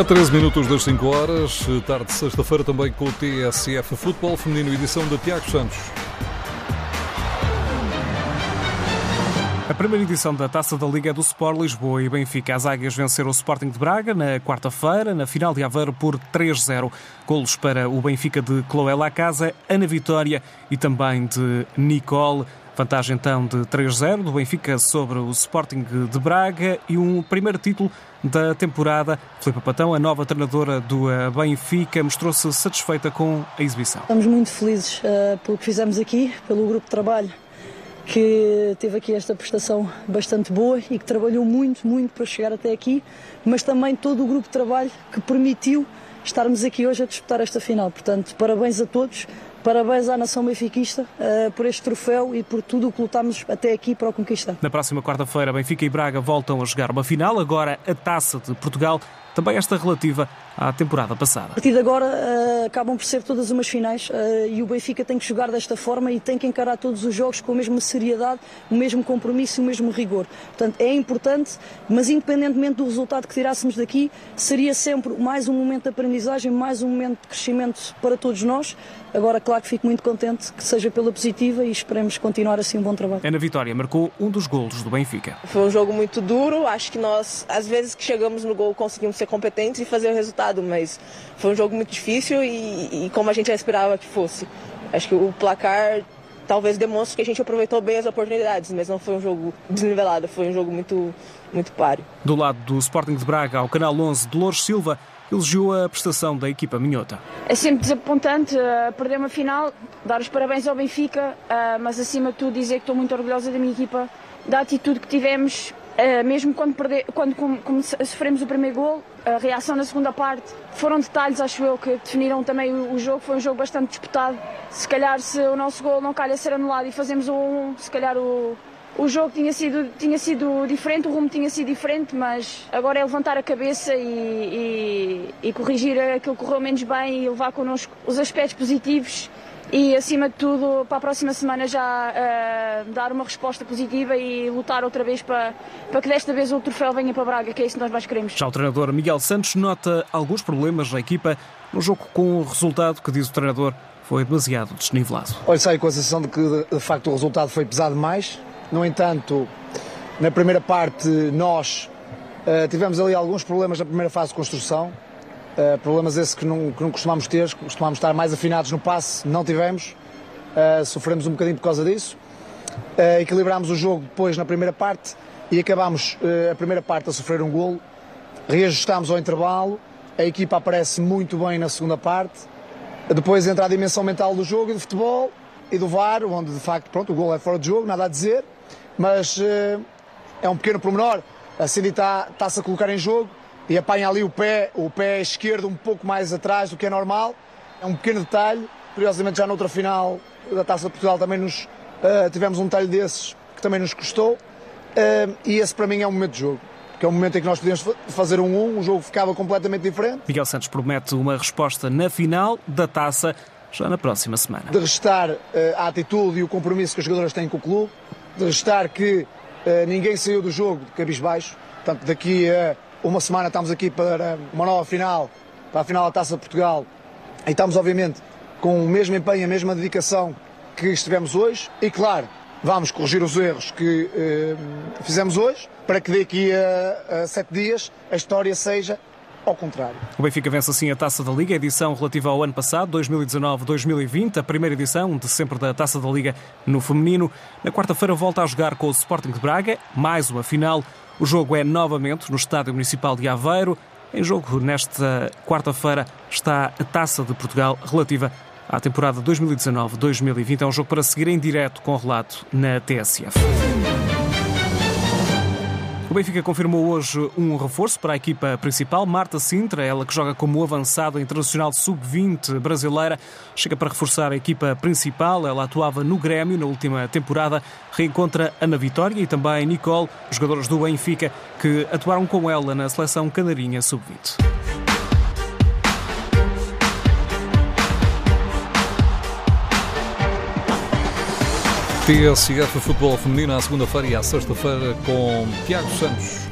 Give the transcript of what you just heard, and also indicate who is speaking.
Speaker 1: A 13 minutos das 5 horas, tarde de sexta-feira, também com o TSF Futebol Feminino, edição de Tiago Santos.
Speaker 2: A primeira edição da Taça da Liga é do Sport Lisboa e Benfica. As Águias venceram o Sporting de Braga na quarta-feira, na final de Aveiro, por 3-0. Golos para o Benfica de Chloé Lacasa, Ana Vitória e também de Nicole. Vantagem então de 3-0 do Benfica sobre o Sporting de Braga e um primeiro título da temporada. Filipe Patão, a nova treinadora do eh, Benfica, mostrou-se satisfeita com a exibição.
Speaker 3: Estamos muito felizes uh, pelo que fizemos aqui, pelo grupo de trabalho que teve aqui esta prestação bastante boa e que trabalhou muito, muito para chegar até aqui, mas também todo o grupo de trabalho que permitiu estarmos aqui hoje a disputar esta final. Portanto, parabéns a todos. Parabéns à nação benfiquista uh, por este troféu e por tudo o que lutámos até aqui para o conquistar.
Speaker 2: Na próxima quarta-feira, Benfica e Braga voltam a jogar uma final, agora a Taça de Portugal, também esta relativa à temporada passada.
Speaker 3: A partir de agora uh, acabam por ser todas umas finais uh, e o Benfica tem que jogar desta forma e tem que encarar todos os jogos com a mesma seriedade, o mesmo compromisso e o mesmo rigor. Portanto, é importante, mas independentemente do resultado que tirássemos daqui, seria sempre mais um momento de aprendizagem, mais um momento de crescimento para todos nós. Agora, claro que fico muito contente que seja pela positiva e esperemos continuar assim um bom trabalho.
Speaker 2: Ana Vitória marcou um dos golos do Benfica.
Speaker 4: Foi um jogo muito duro, acho que nós, às vezes que chegamos no gol, conseguimos ser competentes e fazer o resultado mas foi um jogo muito difícil e, e como a gente já esperava que fosse. Acho que o placar talvez demonstre que a gente aproveitou bem as oportunidades, mas não foi um jogo desnivelado, foi um jogo muito, muito páreo.
Speaker 2: Do lado do Sporting de Braga, ao Canal 11, Dolores Silva elogiou a prestação da equipa minhota.
Speaker 5: É sempre desapontante uh, perder uma final, dar os parabéns ao Benfica, uh, mas acima de tudo dizer que estou muito orgulhosa da minha equipa, da atitude que tivemos, Uh, mesmo quando, perder, quando com, com, sofremos o primeiro gol, a reação na segunda parte foram detalhes, acho eu, que definiram também o, jogo. Foi um jogo bastante disputado. Se calhar, se o nosso gol não calha ser anulado e fazemos o 1, se calhar o, o jogo tinha sido, tinha sido diferente, o rumo tinha sido diferente, mas agora é levantar a cabeça e, e, e corrigir aquilo que correu menos bem e levar connosco os aspectos positivos e acima de tudo para a próxima semana já uh, dar uma resposta positiva e lutar outra vez para, para que desta vez o troféu venha para Braga, que é isso que nós mais queremos.
Speaker 2: Já o treinador Miguel Santos nota alguns problemas na equipa no jogo com o resultado que diz o treinador foi demasiado desnivelado.
Speaker 6: Olha, saio com a sensação de que de facto o resultado foi pesado demais. No entanto, na primeira parte nós uh, tivemos ali alguns problemas na primeira fase de construção Uh, problemas esses que não, que não costumamos ter, costumamos estar mais afinados no passe, não tivemos, uh, sofremos um bocadinho por causa disso. Uh, equilibrámos o jogo depois na primeira parte e acabámos a primeira parte a sofrer um golo. Reajustámos ao intervalo, a equipa aparece muito bem na segunda parte. Depois entra a dimensão mental do jogo e do futebol e do VAR, onde de facto pronto, o golo é fora de jogo, nada a dizer, mas é um pequeno pormenor. A Cindy está-se tá a colocar em jogo e apanha ali o pé, o pé esquerdo um pouco mais atrás do que é normal. É um pequeno detalhe. Curiosamente, já noutra final da Taça de Portugal também nos, uh, tivemos um detalhe desses que também nos custou. Uh, e esse para mim é um momento de jogo. Que é um momento em que nós podíamos fazer um 1, um, o jogo ficava completamente diferente.
Speaker 2: Miguel Santos promete uma resposta na final da taça já na próxima semana.
Speaker 6: De restar uh, a atitude e o compromisso que os jogadores têm com o clube, de restar que uh, ninguém saiu do jogo de cabisbaixo, portanto, daqui a uma semana estamos aqui para uma nova final, para a final da Taça de Portugal. E estamos, obviamente, com o mesmo empenho, a mesma dedicação que estivemos hoje. E, claro, vamos corrigir os erros que eh, fizemos hoje, para que daqui a, a sete dias a história seja ao contrário.
Speaker 2: O Benfica vence assim a Taça da Liga, edição relativa ao ano passado, 2019-2020, a primeira edição de sempre da Taça da Liga no feminino. Na quarta-feira volta a jogar com o Sporting de Braga, mais uma final. O jogo é novamente no Estádio Municipal de Aveiro. Em jogo nesta quarta-feira está a Taça de Portugal relativa à temporada 2019-2020. É um jogo para seguir em direto com o relato na TSF. O Benfica confirmou hoje um reforço para a equipa principal, Marta Sintra, ela que joga como avançada internacional sub-20 brasileira, chega para reforçar a equipa principal. Ela atuava no Grêmio na última temporada, reencontra Ana Vitória e também Nicole, jogadores do Benfica, que atuaram com ela na seleção canarinha sub-20.
Speaker 1: TSF Futebol Feminino à segunda-feira e à sexta-feira com Tiago Santos.